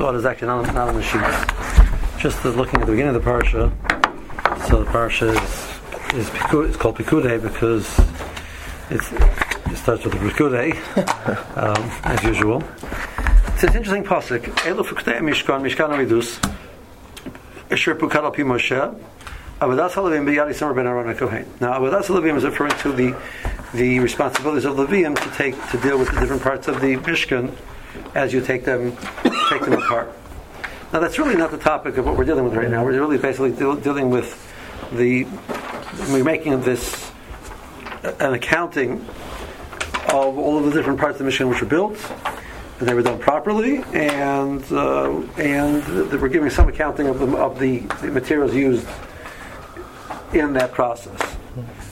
thought is actually not, not on the sheet. Just looking at the beginning of the parsha. So the parsha is, is it's called Pikude because it starts with the Pikude, um, as usual. It's an interesting pasuk. Elu Pikude Mishkan, Mishkan Amidus, Asher Pukad Al Pi Moshe, Avodas Halavim B'Yad Yisrael Ben Aaron Kohen. Now, Avodas Halavim is referring to the the responsibilities of Levium to take to deal with the different parts of the Mishkan as you take them take them apart. Now, that's really not the topic of what we're dealing with right now. We're really basically deal, dealing with the we're making this an accounting of all of the different parts of the Mishkan which were built and they were done properly, and uh, and we're giving some accounting of the of the materials used in that process.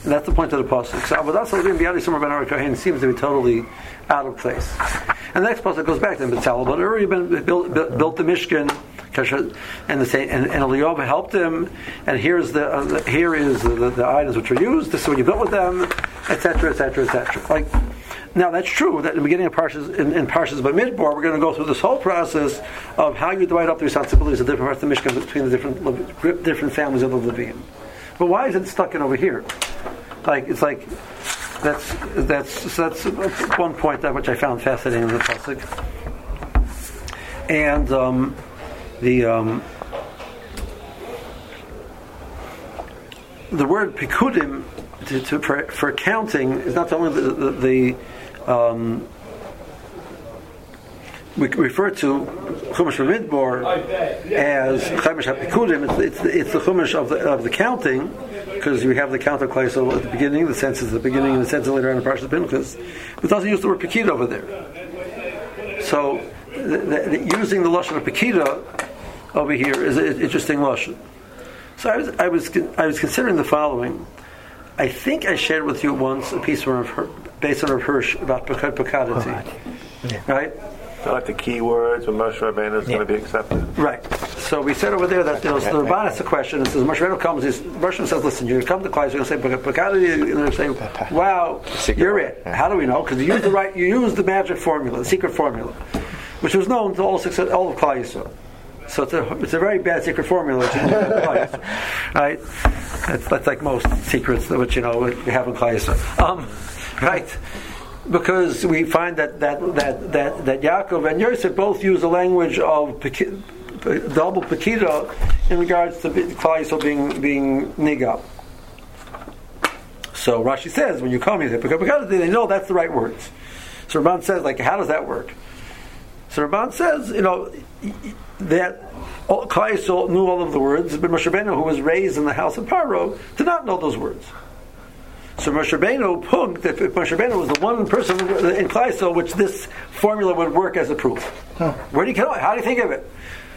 And that's the point of the pasuk. So Avodah Salavim B'Yadi Sumer Ben Kohen seems to be totally out of place. And the next pasuk goes back to Mitzal, but already built, built the Mishkan, and the and, and Eliyahu helped him. And here's the, uh, the here is the, the, the, items which are used. This is what you built with them, etc., etc., etc. Like now, that's true that in the beginning of Parshas, in, in Parshas Bamidbar, we're going to go through this whole process of how you divide up the responsibilities of different parts of the Mishkan between the different different families of the Levium. But why is it stuck in over here? Like it's like that's that's so that's one point that which I found fascinating in the pasuk. And um, the um, the word pikudim to, to, for, counting is not only the, the, the um, we refer to Chumash Midbar as Chumash HaPikudim. It's, it's, it's, the Chumash of the, of the counting, because we have the count of Klaisel at the beginning, the census at the beginning, and the census later on in Parashat Pinchas. But it doesn't use the word Pekida over there. So, the, the, using the Lashon of Pekida over here is an interesting Lashon. So I was, I was, I was considering the following. I think I shared with you once a piece from her, based on Rav Hirsch about Pekad Pekadati. Yeah. Right? So like the key words when Moshe Rabbeinu is Yeah. going to be accepted. Right. So we said over there that there's, the Ramban asks a question. It says Moshe Rabbeinu comes. He's, Moshe says, "Listen, you're going to come to class. You're going to say Pekadati." You're going to say, "Wow, Secret you're it." Yeah. How do we know? Because you use the right. You use the magic formula, the secret formula, which was known to all six, all of Klal Yisrael. So it's a, it's a very bad secret formula, which is in right? That's, that's like most secrets that which you know we have in Klal Yisrael. Um, right? Because we find that that that that, that Yaakov and Yosef both use the language of double pekida in regards to Klal being being niga. So Rashi says when you come, say pekada. They know that's the right words. So Ramban says like, how does that work? So Ramban says, you know, that Klal knew all of the words, but Moshe who was raised in the house of Paro, did not know those words. So Moshe Rabbeinu punked that if Moshe Rabbeinu was the one person in Klal Yisrael which this formula would work as a proof. Where do you it? How do you think of it?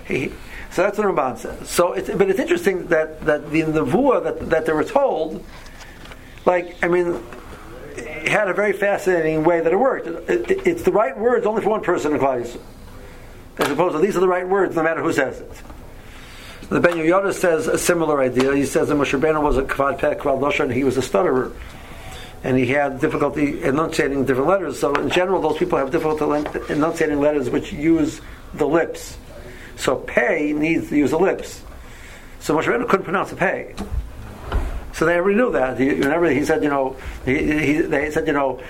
He, so that's what Ramban says. So, it's, but it's interesting that that the nevuah that that they were told, like I mean, it had a very fascinating way that it worked. It- it- it's the right words only for one person in Klal as opposed to these are the right words no matter who says it. The Ben Yoda says a similar idea. He says that Moshe Rabbeinu was a kvad peh, kvad and he was a stutterer, and he had difficulty enunciating different letters. So in general, those people have difficulty enunciating letters which use the lips. So pay needs to use the lips. So Moshe Rabbeinu couldn't pronounce a pay. So they already knew that. He, he said, you know, he, he, they said, you know,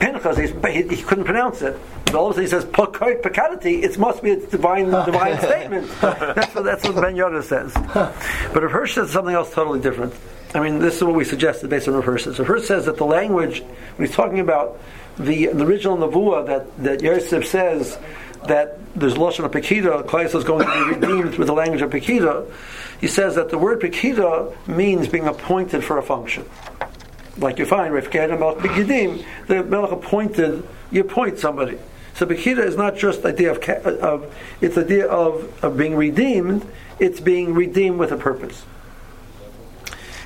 Pinchas, he, he couldn't pronounce it. All of a sudden he says, "Pekad pekadati," it must be a divine, divine statement. That's what, that's what Ben Yoda says. But Rav Hirsch says something else totally different. I mean, this is what we suggested based on Rav Hirsch. says. Rav Hirsch says that the language, when he's talking about the, the original Nevuah that, that Yosef says that there's Lashon of Pekida, Yisrael is going to be redeemed with the language of Pekida, he says that the word Pekida means being appointed for a function. Like you find, Rav Kedah Begidim, the Melech appointed, you appoint somebody. So Pekida is not just idea of, of it's idea of, of being redeemed, it's being redeemed with a purpose.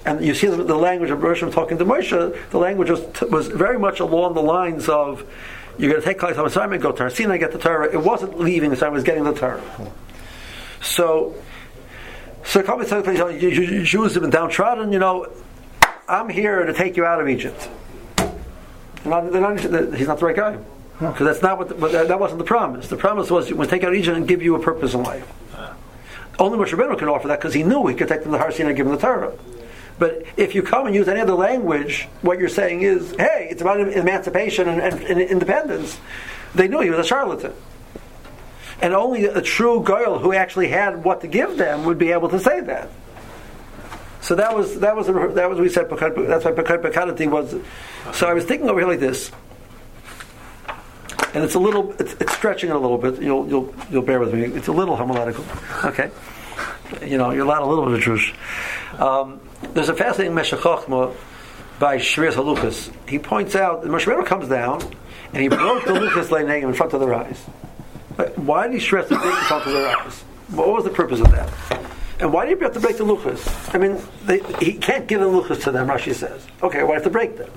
And you see the, language of Roshim talking to Moshe, the language was, was very much along the lines of you're going to take Klal Yisrael assignment, go to Har Sinai, get the Torah. It wasn't leaving the assignment, it was getting the Torah. So, so you- you- Jews have been downtrodden, you know, I'm here to take you out of Egypt. Not- not- he's not the right guy. Because that's not what, the, that, that wasn't the promise. The promise was, "We'll take out Egypt and give you a purpose in life." Only Moshe Rabbeinu could offer that because he knew he could take them to Har Sinai and give them the Torah. But if you come and use any other language, what you're saying is, "Hey, it's about emancipation and, and, and independence." They knew he was a charlatan, and only a true goel who actually had what to give them would be able to say that. So that was that was that was what we said. That's why Pekad Pekadati was. So I was thinking over here like this and it's a little, it's, it's, stretching it a little bit. You'll, you'll, you'll bear with me. It's a little homiletical. Okay, you know, you're allowed a little bit of truth. Um, there's a fascinating Meshech by Shrias Haluchas. He points out that Moshe comes down and he broke the Luchas Leinegim in front of their eyes. Why did he stress the in front of their eyes? What was the purpose of that? And why do you have to break the luchas? I mean, they, he can't give the luchas to them. Rashi says, "Okay, why have to break them?"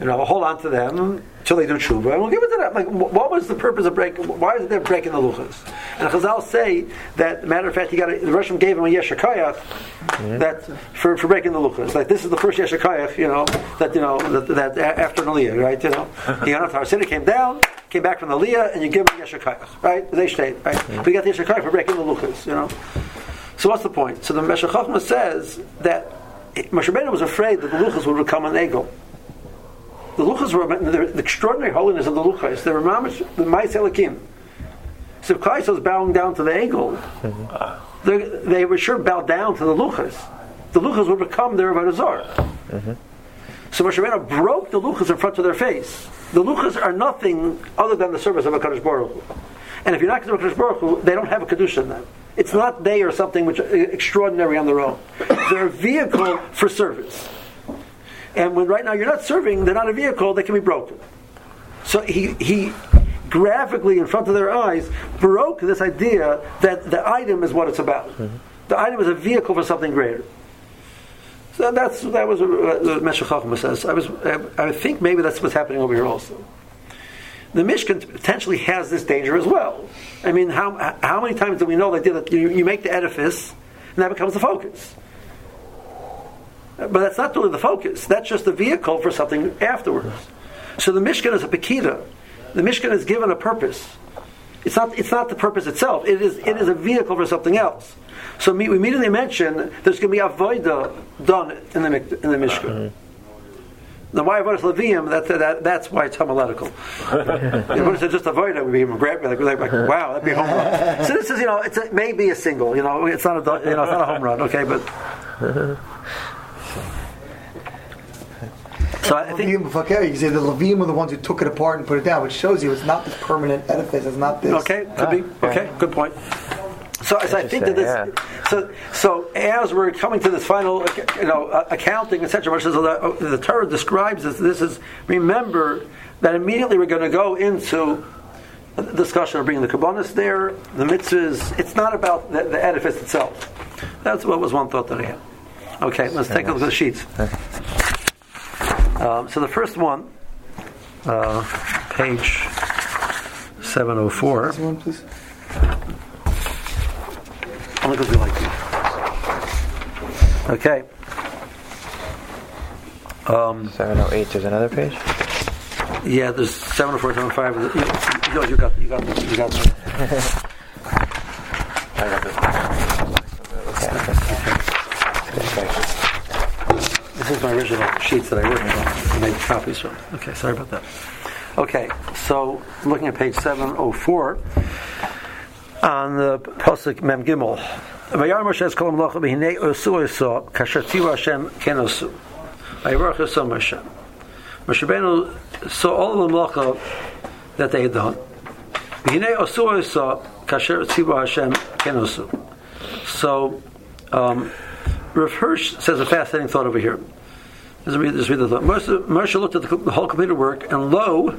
You know, hold on to them until they do tshuva, and we'll give it to them. Like, what was the purpose of breaking? Why is it breaking the luchas? And Chazal say that, matter of fact, he got a, the Russian gave him a yasher koach mm-hmm. that for, for breaking the luchas. Like this is the first yasher koach, you know, that you know that, that after an aliyah, right? You know, he got up to came down, came back from the aliyah, and you give him a yasher koach, right? They stayed, right? Mm-hmm. We got the yasher koach for breaking the luchas, you know. So what's the point? So the Meshech says that Moshe Rabbeinu was afraid that the luchas would become an egel. The luchas were the, the extraordinary holiness of the luchas. They were mamish the ma'is elakim. So if Klai was bowing down to the egel, mm-hmm. they, they were sure bow down to the luchas. The luchas would become their avodah mm-hmm. So Moshe Rabbeinu broke the luchas in front of their face. The luchas are nothing other than the service of a Kadosh Baruch Hu. And if you're not Kadosh Baruch Hu, they don't have a kedusha in them. It's not they or something which extraordinary on their own. They're a vehicle for service. And when right now you're not serving, they're not a vehicle, they can be broken. So he, he graphically in front of their eyes broke this idea that the item is what it's about. Mm-hmm. The item is a vehicle for something greater. So that's that was what Meshech says. I was I think maybe that's what's happening over here also. The Mishkan potentially has this danger as well. I mean, how how many times do we know they did it? You, you make the edifice, and that becomes the focus. But that's not really the focus. That's just the vehicle for something afterwards. So the Mishkan is a Pekida. The Mishkan is given a purpose. It's not, it's not the purpose itself. It is, it is a vehicle for something else. So we immediately mention there's going to be avoida done in the, in the Mishkan. Mm-hmm. The why avodas levium? That, that, that's why it's homiletical. if it's just avoid, it would be great. Like, like, like, wow, that'd be a home run. So this is, you know, it's a, maybe a single. You know, it's not a, you know, it's not a home run. Okay, but So I think you can say the Levim are the ones who took it apart and put it down, which shows you it's not this permanent edifice. It's not this. Okay, could be. Ah, okay, good point. So, so I think that this. Yeah. So, so as we're coming to this final, uh, you know, uh, accounting, etc., which is the, uh, the Torah describes this. This is remember that immediately we're going to go into a discussion of bringing the kabbanis there, the mitzvahs. It's not about the, the, edifice itself. That's what was one thought that I had. Okay, let's take a look at the sheets. Um, so the first one, uh, page 704. This one, please. Only because we like you. Okay. Um, 708, there's another page? Yeah, there's 704, 705. You, you, you got, you got, you got. I got this. Is my original sheets that I worked on. Made copies from. Okay, sorry about that. Okay, so looking at page 704 on the Pasuk Mem Gimel. Vayar Moshe es kol melacha b'hinei osu osu kasher tiu Hashem ken osu. Vayivarach osu Moshe. Moshe Rabbeinu saw all the melacha that they had done. B'hinei osu osu kasher tiu Hashem ken osu. So, um, Rav Hirsch says a fascinating thought over here. Let's read, read the thought. Moshe, looked at the, the, whole completed work, and lo,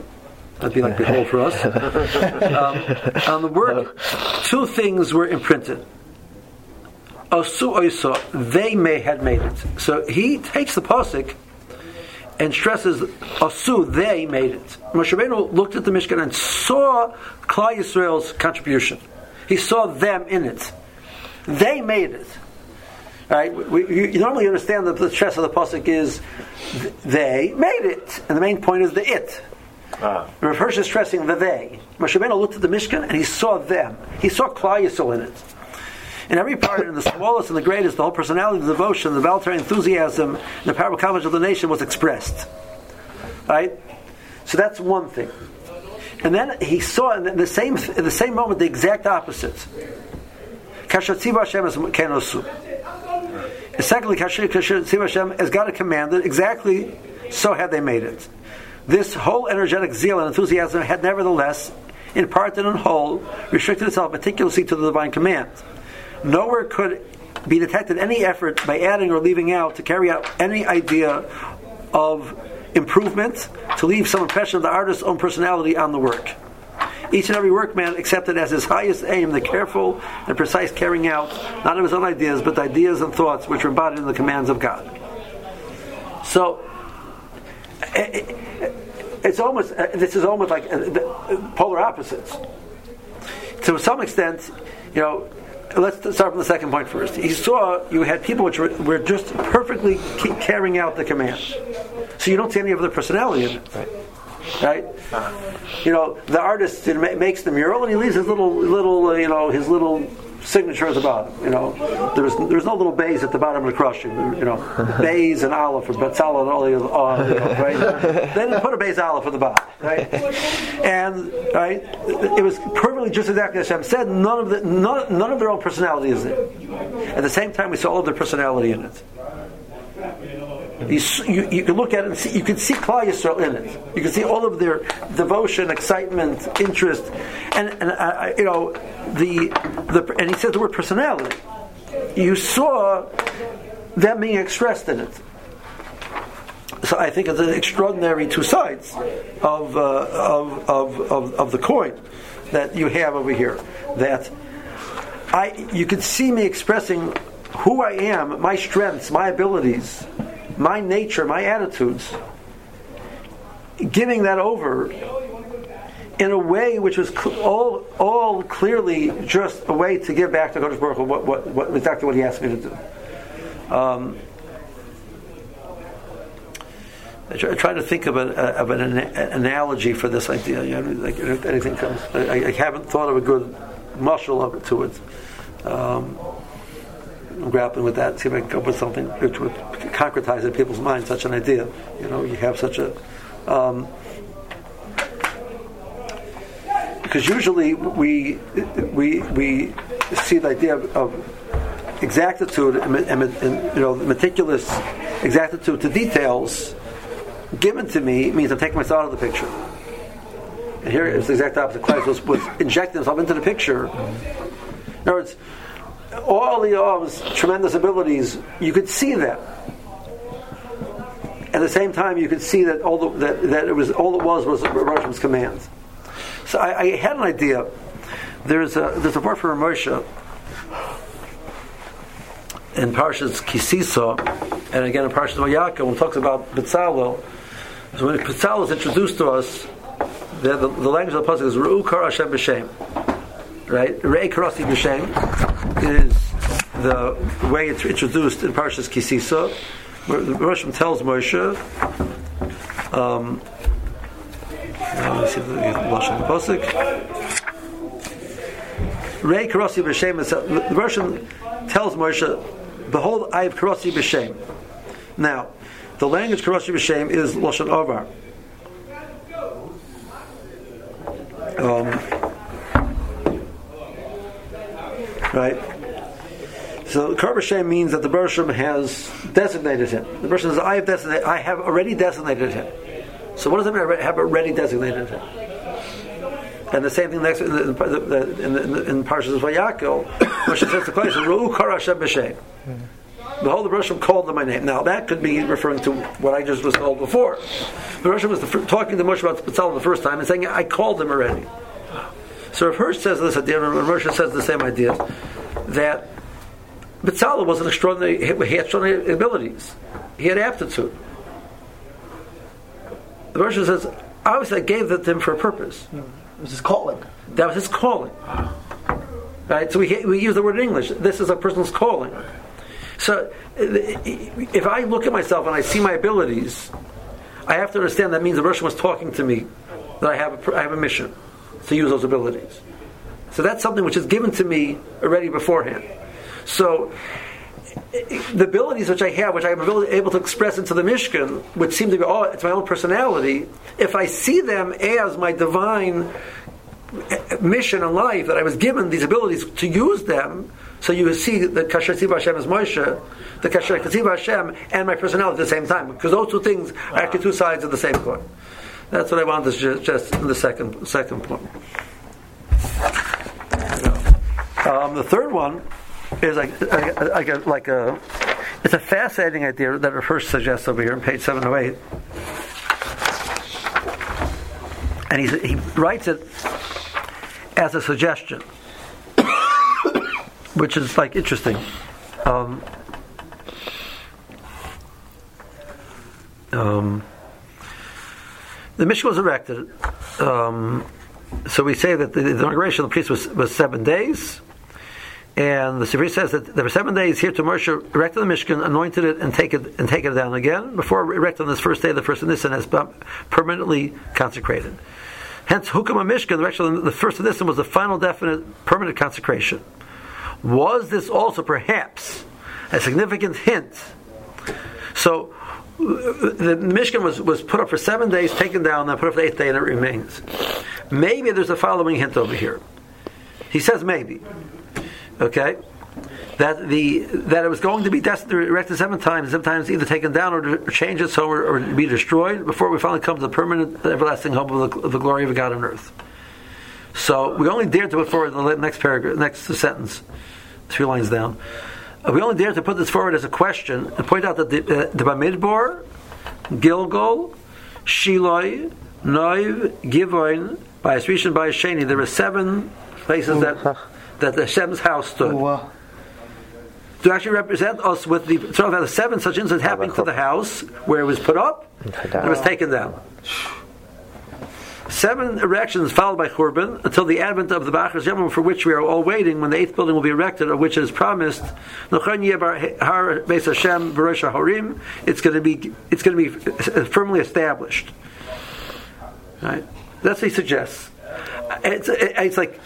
that'd be like behold for us. um, on the work, two things were imprinted. Osu oisa, they may had made it. So he takes the posik and stresses Osu, they made it. Moshe Rabbeinu looked at the Mishkan and saw Klal Yisrael's contribution. He saw them in it. They made it. Right? We, you normally understand that the stress of the pasuk is they made it, and the main point is the it. Ah. Rav Hirsch is stressing the they. Moshe Rabbeinu looked at the Mishkan and he saw them. He saw Klal Yisrael in it. In every part, in the smallest and the greatest, the whole personality, the devotion, the voluntary enthusiasm, the powerful confidence of the nation was expressed. Right? So that's one thing. And then he saw in the same in the same moment the exact opposite. Kashatziva Hashem Secondly, Kashatziva Hashem, as God had commanded, exactly so had they made it. This whole energetic zeal and enthusiasm had nevertheless, in part and in whole, restricted itself meticulously to the divine command. Nowhere could be detected any effort by adding or leaving out to carry out any idea of improvement, to leave some impression of the artist's own personality on the work. Each and every workman accepted as his highest aim the careful and precise carrying out, not of his own ideas, but the ideas and thoughts which are embodied in the commands of God. So, eh, eh, eh, it's almost, this is almost like polar opposites. To some extent, you know, let's start from the second point first. He saw you had people which were, were just perfectly carrying out the command. So you don't see any of the personality in it. Right. Right, you know the artist makes the mural and he leaves his little, little, uh, you know, his little signature at the bottom. You know, there's there's no little bays at the bottom of the cross. You know, bays and olive for Betzalel and all the uh, you know, right? they didn't put a bays olive at the bottom, right? And right, it was perfectly just exactly as Hashem said. None of the none, none of their own personality is there. At the same time, we saw all of their personality in it. You, you, you, can look at it and see, you can see Klal Yisrael in it. You can see all of their devotion, excitement, interest, and, and uh, you know the, the and he says the word personality. You saw them being expressed in it. So I think it's an extraordinary two sides of, uh, of, of, of, of the coin that you have over here. That I you could see me expressing who I am, my strengths, my abilities, my nature, my attitudes, giving that over in a way which was all, all clearly just a way to give back to Kadosh Baruch Hu what, what, what, exactly what he asked me to do. Um, I try, I try, to think of, a, of an, an, analogy for this idea. You know, like anything comes, I, I, haven't thought of a good muscle of it to it. Um, I'm grappling with that, see if I can come up with something which would concretize in people's minds such an idea. You know, you have such a. Um, because usually we we we see the idea of, of exactitude and, and, and, you know meticulous exactitude to details given to me means I'm taking myself out of the picture. And here it's the exact opposite. Christ was, was injecting himself into the picture. In other words, all Eliav's tremendous abilities, you could see them. At the same time, you could see that all the, that, that it was all it was was Rosh's commands. So I, I, had an idea. There's a there's a word for Moshe in Parshas Ki Sisa, and again in Parshas Vayaka, when it talks about Betzalel. So when Betzalel is introduced to us, the, the, the language of the pasuk is Ru'u Kar Hashem B'Shem. Right? Re'ei Karasi B'Shem is the way it's introduced in Parshas Ki Sisa. The Rosh tells Moshe. Um, let me see the Lashon Karasi B'Shem. The Russian tells Moshe, "Behold, I have Karasi B'Shem." Now, the language Karasi B'Shem is Lashon Avar. Um, right. So Karbashem means that the Bershom has designated him. The Bershom says, I have designated I have already designated him. So what does it mean? I have already designated him. And the same thing next in, the, in, the, in, the, in Parshas Vayakhel, Moshe says to Ru'u Kar Hashem B'Shem. Behold, the Roshim called them my name. Now that could be referring to what I just was told before. The Roshim was the, talking to Moshe about Betzalel the first time and saying, "I called him already." So if Hirsch says this idea, and Moshe says the same idea, that Betzalel was an extraordinary, he had extraordinary abilities. He had aptitude. The Russian says, obviously I gave that to him for a purpose. Hmm. It was his calling. That was his calling. Right? So we, we use the word in English. This is a person's calling. So if I look at myself and I see my abilities, I have to understand that means the Russian was talking to me that I have a, I have a mission to use those abilities. So that's something which is given to me already beforehand. So the abilities which I have, which I'm able, to express into the Mishkan, which seem to be, oh, it's my own personality, if I see them as my divine mission in life, that I was given these abilities to use them, so you see the Kasher Tziva Hashem is Moshe, the Kasher Tziva Hashem, and my personality at the same time, because those two things are actually two sides of the same coin. That's what I wanted to just in the second second point. Um, the third one is like like a, like a it's a fascinating idea that first suggests over here on page seven oh eight, and he's, he writes it as a suggestion, which is like interesting. Um, um, the mission was erected. Um, so we say that the, the inauguration of the priest was, was seven days. And the Sifri says that there were seven days here to Moshe erected the Mishkan, anointed it, and take it and take it down again before erecting on this first day, the first of Nisan, has permanently consecrated. Hence, Hukam Mishkan, the actually the first of Nisan was the final definite permanent consecration. Was this also perhaps a significant hint? So the Mishkan was, was put up for seven days, taken down, then put up for the eighth day, and it remains. Maybe there's a following hint over here. He says maybe. Okay? That the that it was going to be destined to erected seven times, sometimes either taken down or to change it so or, or be destroyed before we finally come to the permanent everlasting home of the, of the glory of God on earth. So we only dared to put forward the next paragraph, next sentence, three lines down. Uh, we only dare to put this forward as a question and point out that the, uh, the Bamidbar, Gilgal, Shiloi, Noiv, Givon, by Rishon, by Sheni, there are seven places that that the Hashem's house stood. To actually represent us with the sort of the seven such incidents happening to the house where it was put up and it was taken down. Seven erections followed by Churban until the advent of the Bachar Yom, for which we are all waiting when the eighth building will be erected, of which is promised. It's going to be it's going to be firmly established. Right? That's what he suggests. It's, it's like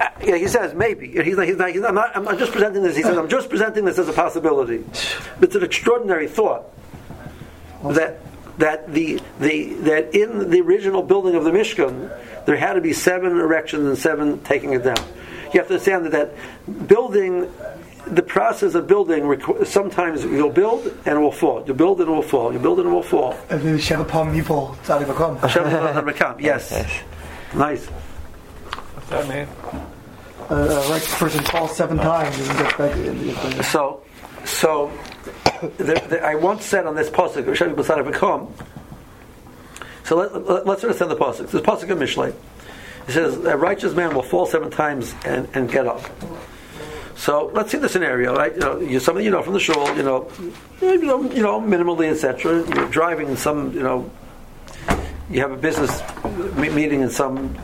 uh, yeah, he says maybe. He's like, he's like, I'm, not, I'm not just presenting this. He says, I'm just presenting this as a possibility. It's an extraordinary thought that that the, the that in the original building of the Mishkan there had to be seven erections and seven taking it down. You have to understand that, that building, the process of building, sometimes you'll build and it will fall. You build and it will fall. You build and it will fall. And then Shevapam Yipol Tzadik Bakom. Yes. Nice. What's that mean? A uh, righteous person falls seven times and gets back. So, so the, the, I once said on this pasuk, Hashem B'Sadav Bakom. So let, us let's understand the pasuk. This pasuk of Mishlei. It says a righteous man will fall seven times and, and get up. So let's see the scenario, right? You know, you're something you know from the shul, you know, you know, you know, minimally, etc. You're driving in some, you know, you have a business meeting in some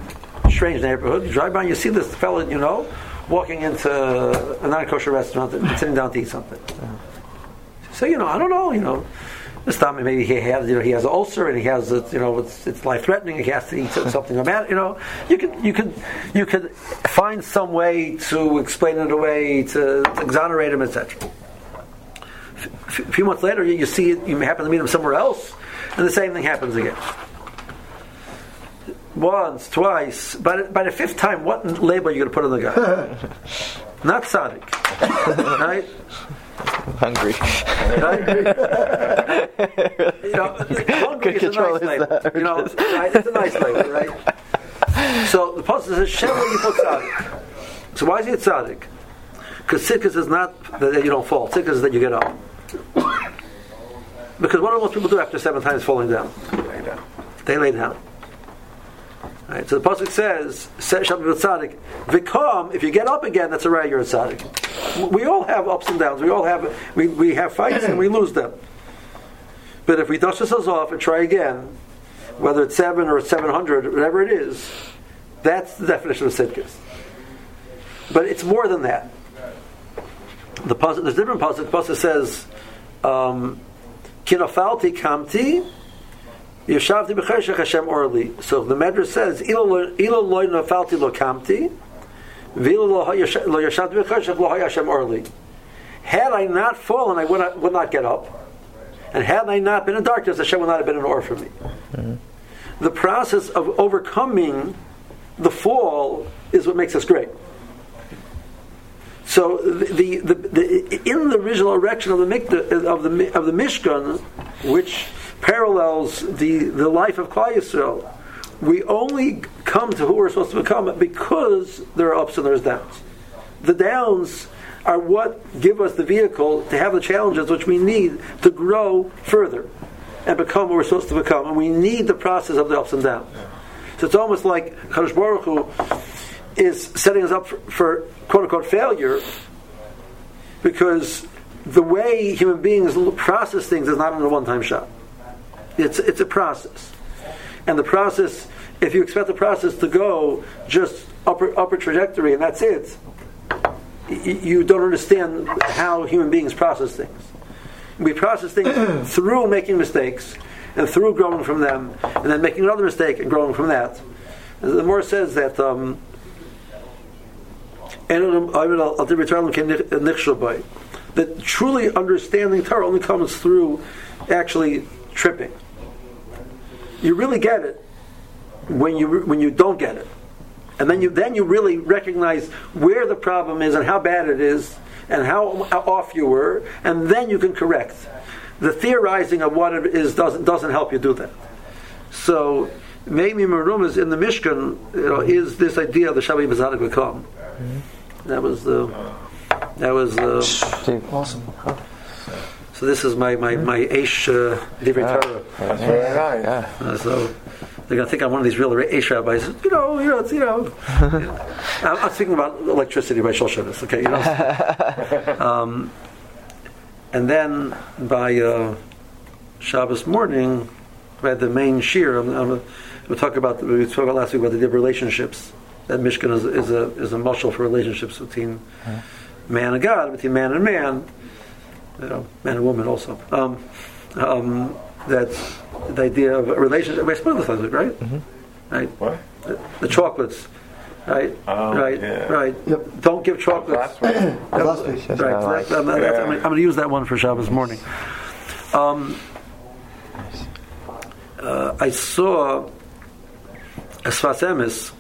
strange neighborhood. You drive by, and you see this fellow, you know, walking into a non-kosher restaurant and sitting down to eat something. So you know, I don't know, you know. This time maybe he has, you know, he has an ulcer and he has, you know, it's, it's life threatening. He has to eat something about, it, you know. You could, you could, you could find some way to explain it away to, to exonerate him, etc. A few months later, you, you see it, you happen to meet him somewhere else, and the same thing happens again once, twice. By, by the fifth time, what label are you going to put on the guy? Not tzaddik, right? Hungry. Right? you know, hungry is a nice label. You know, right? it's a nice label, right? So the pasuk says, "Shem you put tzaddik." So why is he a tzaddik? Because tzidkus is not that you don't fall. Tzidkus is that you get up. Because what do most people do after seven times falling down? They lay down? They lay down. Right, so the pasuk says, "Shabbat tzaddik." Vikom, if you get up again, that's a right. You're a tzaddik. We all have ups and downs. We all have we, we have fights and we lose them. But if we dust ourselves off and try again, whether it's seven or seven hundred, whatever it is, that's the definition of tzidkus. But it's more than that. The pasuk, there's different pasuk. The pasuk says, um, "Kinofalti kamti." Yeshavti b'cheshach Hashem orli. So the Medrash says, Ilo loy nafalti lo kamti, v'ilo lo yeshavti b'cheshach lo Hashem orli. Had I not fallen, I would not, would not get up. And had I not been in darkness, Hashem would not have been an or for me. Mm-hmm. The process of overcoming the fall is what makes us great. So the, the, the, in the original erection of the of the of the Mishkan, which parallels the, the life of Klal Yisrael, we only come to who we're supposed to become because there are ups and there's downs. The downs are what give us the vehicle to have the challenges which we need to grow further and become what we're supposed to become. And we need the process of the ups and downs. So it's almost like Kadosh Baruch Hu is setting us up for, for quote unquote failure because the way human beings process things is not in a one time shot. It's, it's a process. And the process, if you expect the process to go just upper, upper trajectory and that's it, you don't understand how human beings process things. We process things through making mistakes and through growing from them, and then making another mistake and growing from that. The more says that um, that truly understanding Torah only comes through actually tripping. You really get it when you when you don't get it, and then you then you really recognize where the problem is and how bad it is and how, off you were, and then you can correct. The theorizing of what it is doesn't doesn't help you do that. So maybe Marumas in the Mishkan you know, is this idea of the Shabbat Bazadik will come. Mm-hmm. That was the that was the awesome. So this is my my my Aish uh, Divrei Torah. That's very nice. Yeah. Uh, so they're going to think I'm one of these real Aish rabbis. You know, you know, it's, you know. I'm, I'm, speaking about electricity by Shoshanis. Okay, you know. um, and then by uh, Shabbos morning, by the main shiur, I'm, I'm, we'll talk about we talked about last week about the relationships. That Mishkan is, is a is a muscle for relationships between man and God, between man and man you know, man and woman also. Um, um, that's the idea of a relationship. We spoiled the right? Mm-hmm. Right. What? The, the chocolates. Right, oh, right, yeah. right. Yep. Don't give chocolates. Last Last week. Right. so that- I'm, that's- I'm going to use that one for Shabbos morning. Um, uh, I saw a Sfas Emes,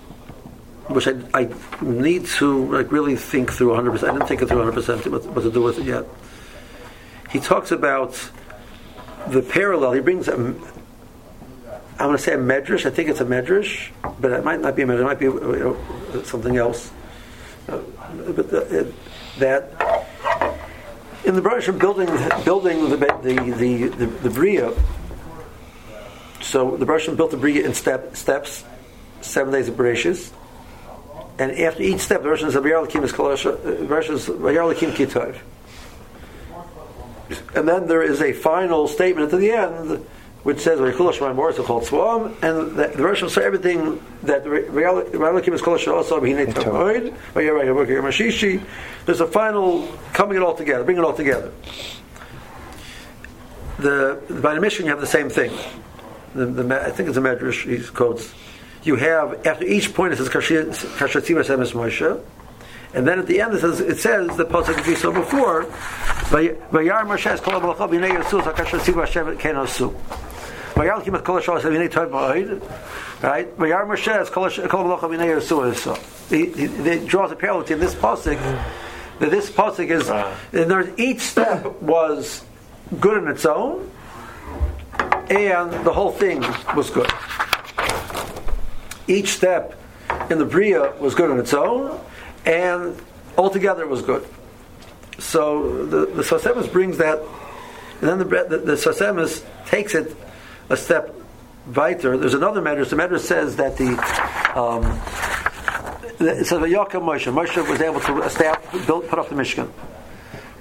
which I, I need to like really think through 100%. I didn't think it through 100% what, what to do with it yet he talks about the parallel. He brings a, I'm going to say a medrash. I think it's a medrash, but it might not be a medrash. It might be you know, something else. Uh, but the, it, that in the Baruch building building the the the, the, the Bria. So the Baruch built the Bria in step, steps, seven days of Bereshis. And after each step, the Baruch says, "Vayar is Baruch says, "Vayar Lakim Kitov." and then there is a final statement at the end which says and the, the Rosh say everything that Ralakim is called also there's a final coming it all together bring it all together. The by the mission you have the same thing. The, the, I think it's a medrash he quotes you have after each point it says Kashatzima Semes Moshe and then at the end it says, it says the pasuk we saw before, "Vayar Moshe es kol ha'malacha b'nei Yosuf hakasher tzivu Hashem ken osu." Vayar kim kol ha'shol b'nei tov ma'od. Right? Vayar Moshe es kol ha'malacha b'nei Yosuf He, draws a parallel to this pasuk. That this pasuk is, and there's each step was good in its own, and the whole thing was good. Each step in the Bria was good on its own, and altogether it was good. So the, the Sfas Emes brings that, and then the, the, the Sfas Emes takes it a step weiter. There's another Medrash. The Medrash says that the um, it says Yaakov Moshe. Moshe was able to establish, build, put up the Mishkan.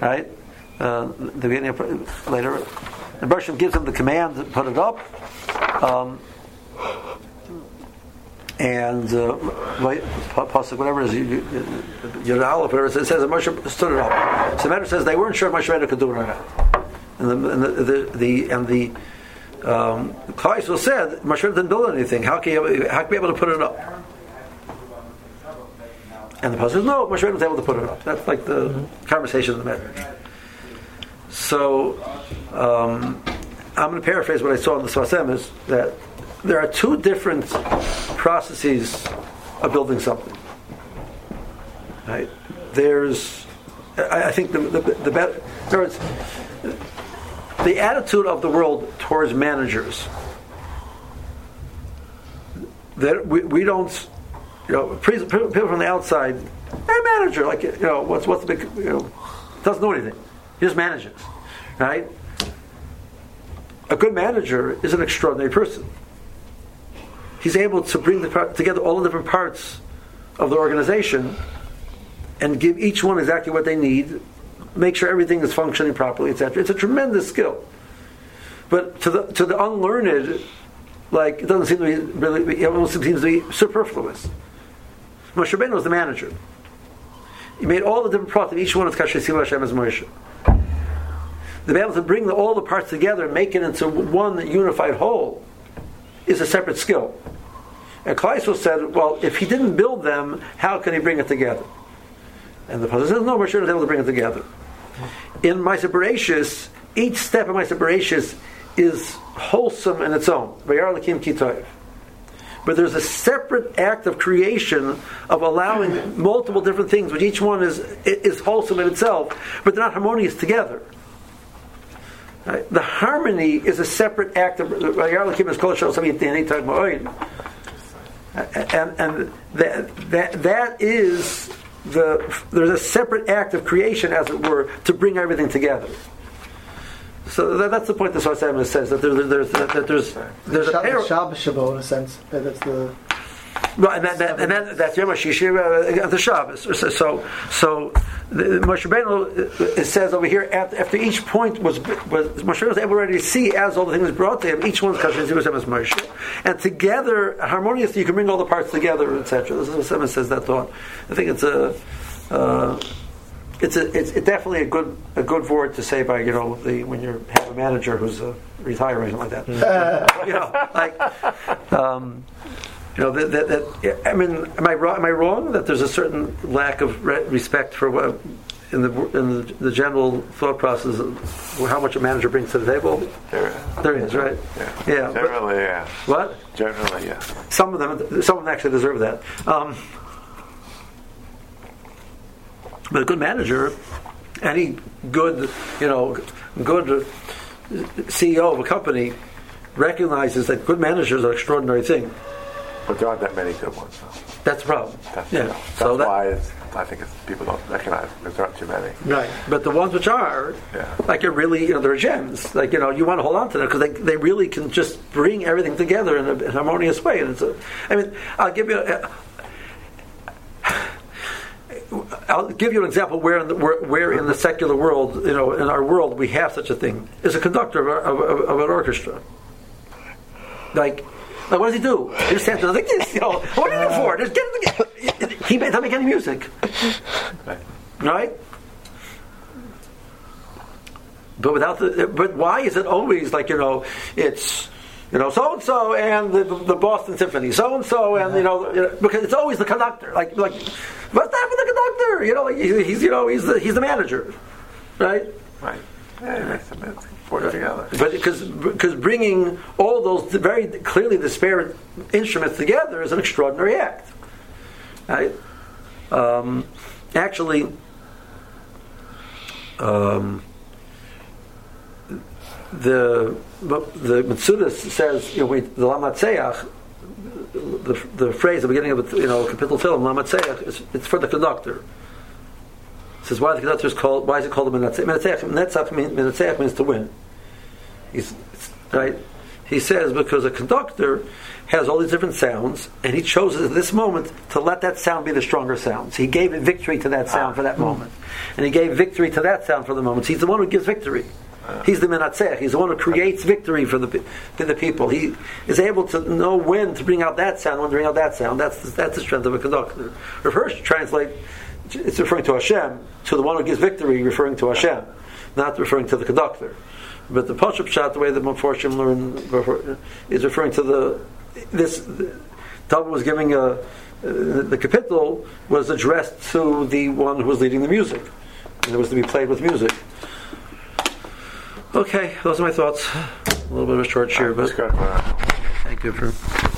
Right? Uh, the beginning of, later, and Bershom gives him the command to put it up. Um, and uh, whatever it is whatever it says, it Moshe stood it up. So the matter says they weren't sure if Moshe could do it or not. And the and the, the, the and the um, Klal said, Moshe didn't build anything. How can you, how can you be able to put it up? And the pasuk says, no, Moshe was able to put it up. That's like the conversation of the message. So, um, I'm going to paraphrase what I saw in the Sfas Emes is that there are two different processes of building something. Right? There's, I, I think the the, the better, there's the attitude of the world towards managers. That we, we don't, you know, people from the outside, hey manager, like you know, what's what's the big, you know, doesn't know anything, he just manages, right? A good manager is an extraordinary person. He's able to bring the, together all the different parts of the organization and give each one exactly what they need, make sure everything is functioning properly, etc. It's a tremendous skill. But to the to the unlearned, like it doesn't seem to be really. It almost seems to be superfluous. Moshe Rabbeinu was the manager. He made all the different parts of each one of Kasher Sil Hashem as Moshe. To be able to bring the, all the parts together and make it into one unified whole is a separate skill. And Kleisel said, well, if he didn't build them, how can he bring it together? And the Pasuk says, no, was able to bring it together. In Maisa Bereshis, each step of Maisa Bereshis is wholesome in its own. But there's a separate act of creation of allowing multiple different things, which each one is is wholesome in itself, but they're not harmonious together. Right? The harmony is a separate act of Vayar Lakim is called Shal Samit Dini Tag Ma'oid. and and that that that is the there's a separate act of creation, as it were, to bring everything together. So that, that's the point that Sarsaim says that, there, there's that, that there's there's a Shab- Shabbos Shabbat in a sense. That's the Right, and, that, that, and that, that's Yom HaShishi, uh, the Shabbos. So, so, so the, Moshe Rabbeinu, it says over here, after, after each point was, was Moshe was able already to see as all the things brought to him, each one's Kasher Zivus as Moshe. And together, harmoniously, you can bring all the parts together, etc. This is what Simon says that thought. I think it's a, uh, it's a, it's definitely a good, a good word to say by, you know, the, when you have a manager who's uh, retiring, like that. you know, like, um, you know, that, that, that, I mean, am I wrong? Am I wrong that there's a certain lack of re- respect for what in the in the, the general thought process of how much a manager brings to the table? There, There is, right? yeah. Yeah. but- Generally, yeah. what? Generally, yeah. Some of them, some of them actually deserve that. Um, but a good manager, any good, you know, good CEO of a company recognizes that good managers are an extraordinary thing. But there aren't that many good ones. Though. That's the problem. That's, yeah. that's so that, why it's, I think it's, people don't recognize because there aren't too many. Right, but the ones which are, Yeah. like, are really, you know, they're gems. Like, you know, you want to hold on to them because they, they really can just bring everything together in a, in a harmonious way. And it's a, I mean, I'll give you, a, I'll give you an example where in the where, where in the secular world, you know, in our world, we have such a thing. Is a conductor of, of, of an orchestra. Like, like, what does he do? He just stands there like this, you know. What are you for? Just get it. He doesn't make any music, Right. right? But without the, but why is it always like you know, it's you know so and so and the, the Boston Symphony, so and so and you know, because it's always the conductor. Like like, what's that with the conductor? You know, like he's you know he's the he's the manager, right? Right. Yeah, them it's put together. But because bringing all those very clearly disparate instruments together is an extraordinary act. Right? Um, actually, um, the the Mitsudas says you know we, the Lamatseach. The, the phrase at the beginning of you know capital film Lamatseach is it's for the conductor. Says why the conductor is called why is it called a menatzeach? Menatzeach, menatzeach, mean- menatzeach means to win. He's right. He says because a conductor has all these different sounds, and he chose at this moment to let that sound be the stronger sound. So he gave victory to that sound for that ah. moment, and he gave victory to that sound for the moment. So He's the one who gives victory. Ah. He's the menatzeach. He's the one who creates victory for the for the people. He is able to know when to bring out that sound, when to bring out that sound. That's the, that's the strength of a conductor. Hirsch translate it's referring to Hashem, to the one who gives victory, referring to Hashem, not referring to the conductor. But the Pashup shot, the way that Mephoshim learn, before- is referring to the this. Talmud was giving a the, the capital was addressed to the one who was leading the music, and it was to be played with music. Okay, those are my thoughts. A little bit of a short share, but go. uh, thank you for.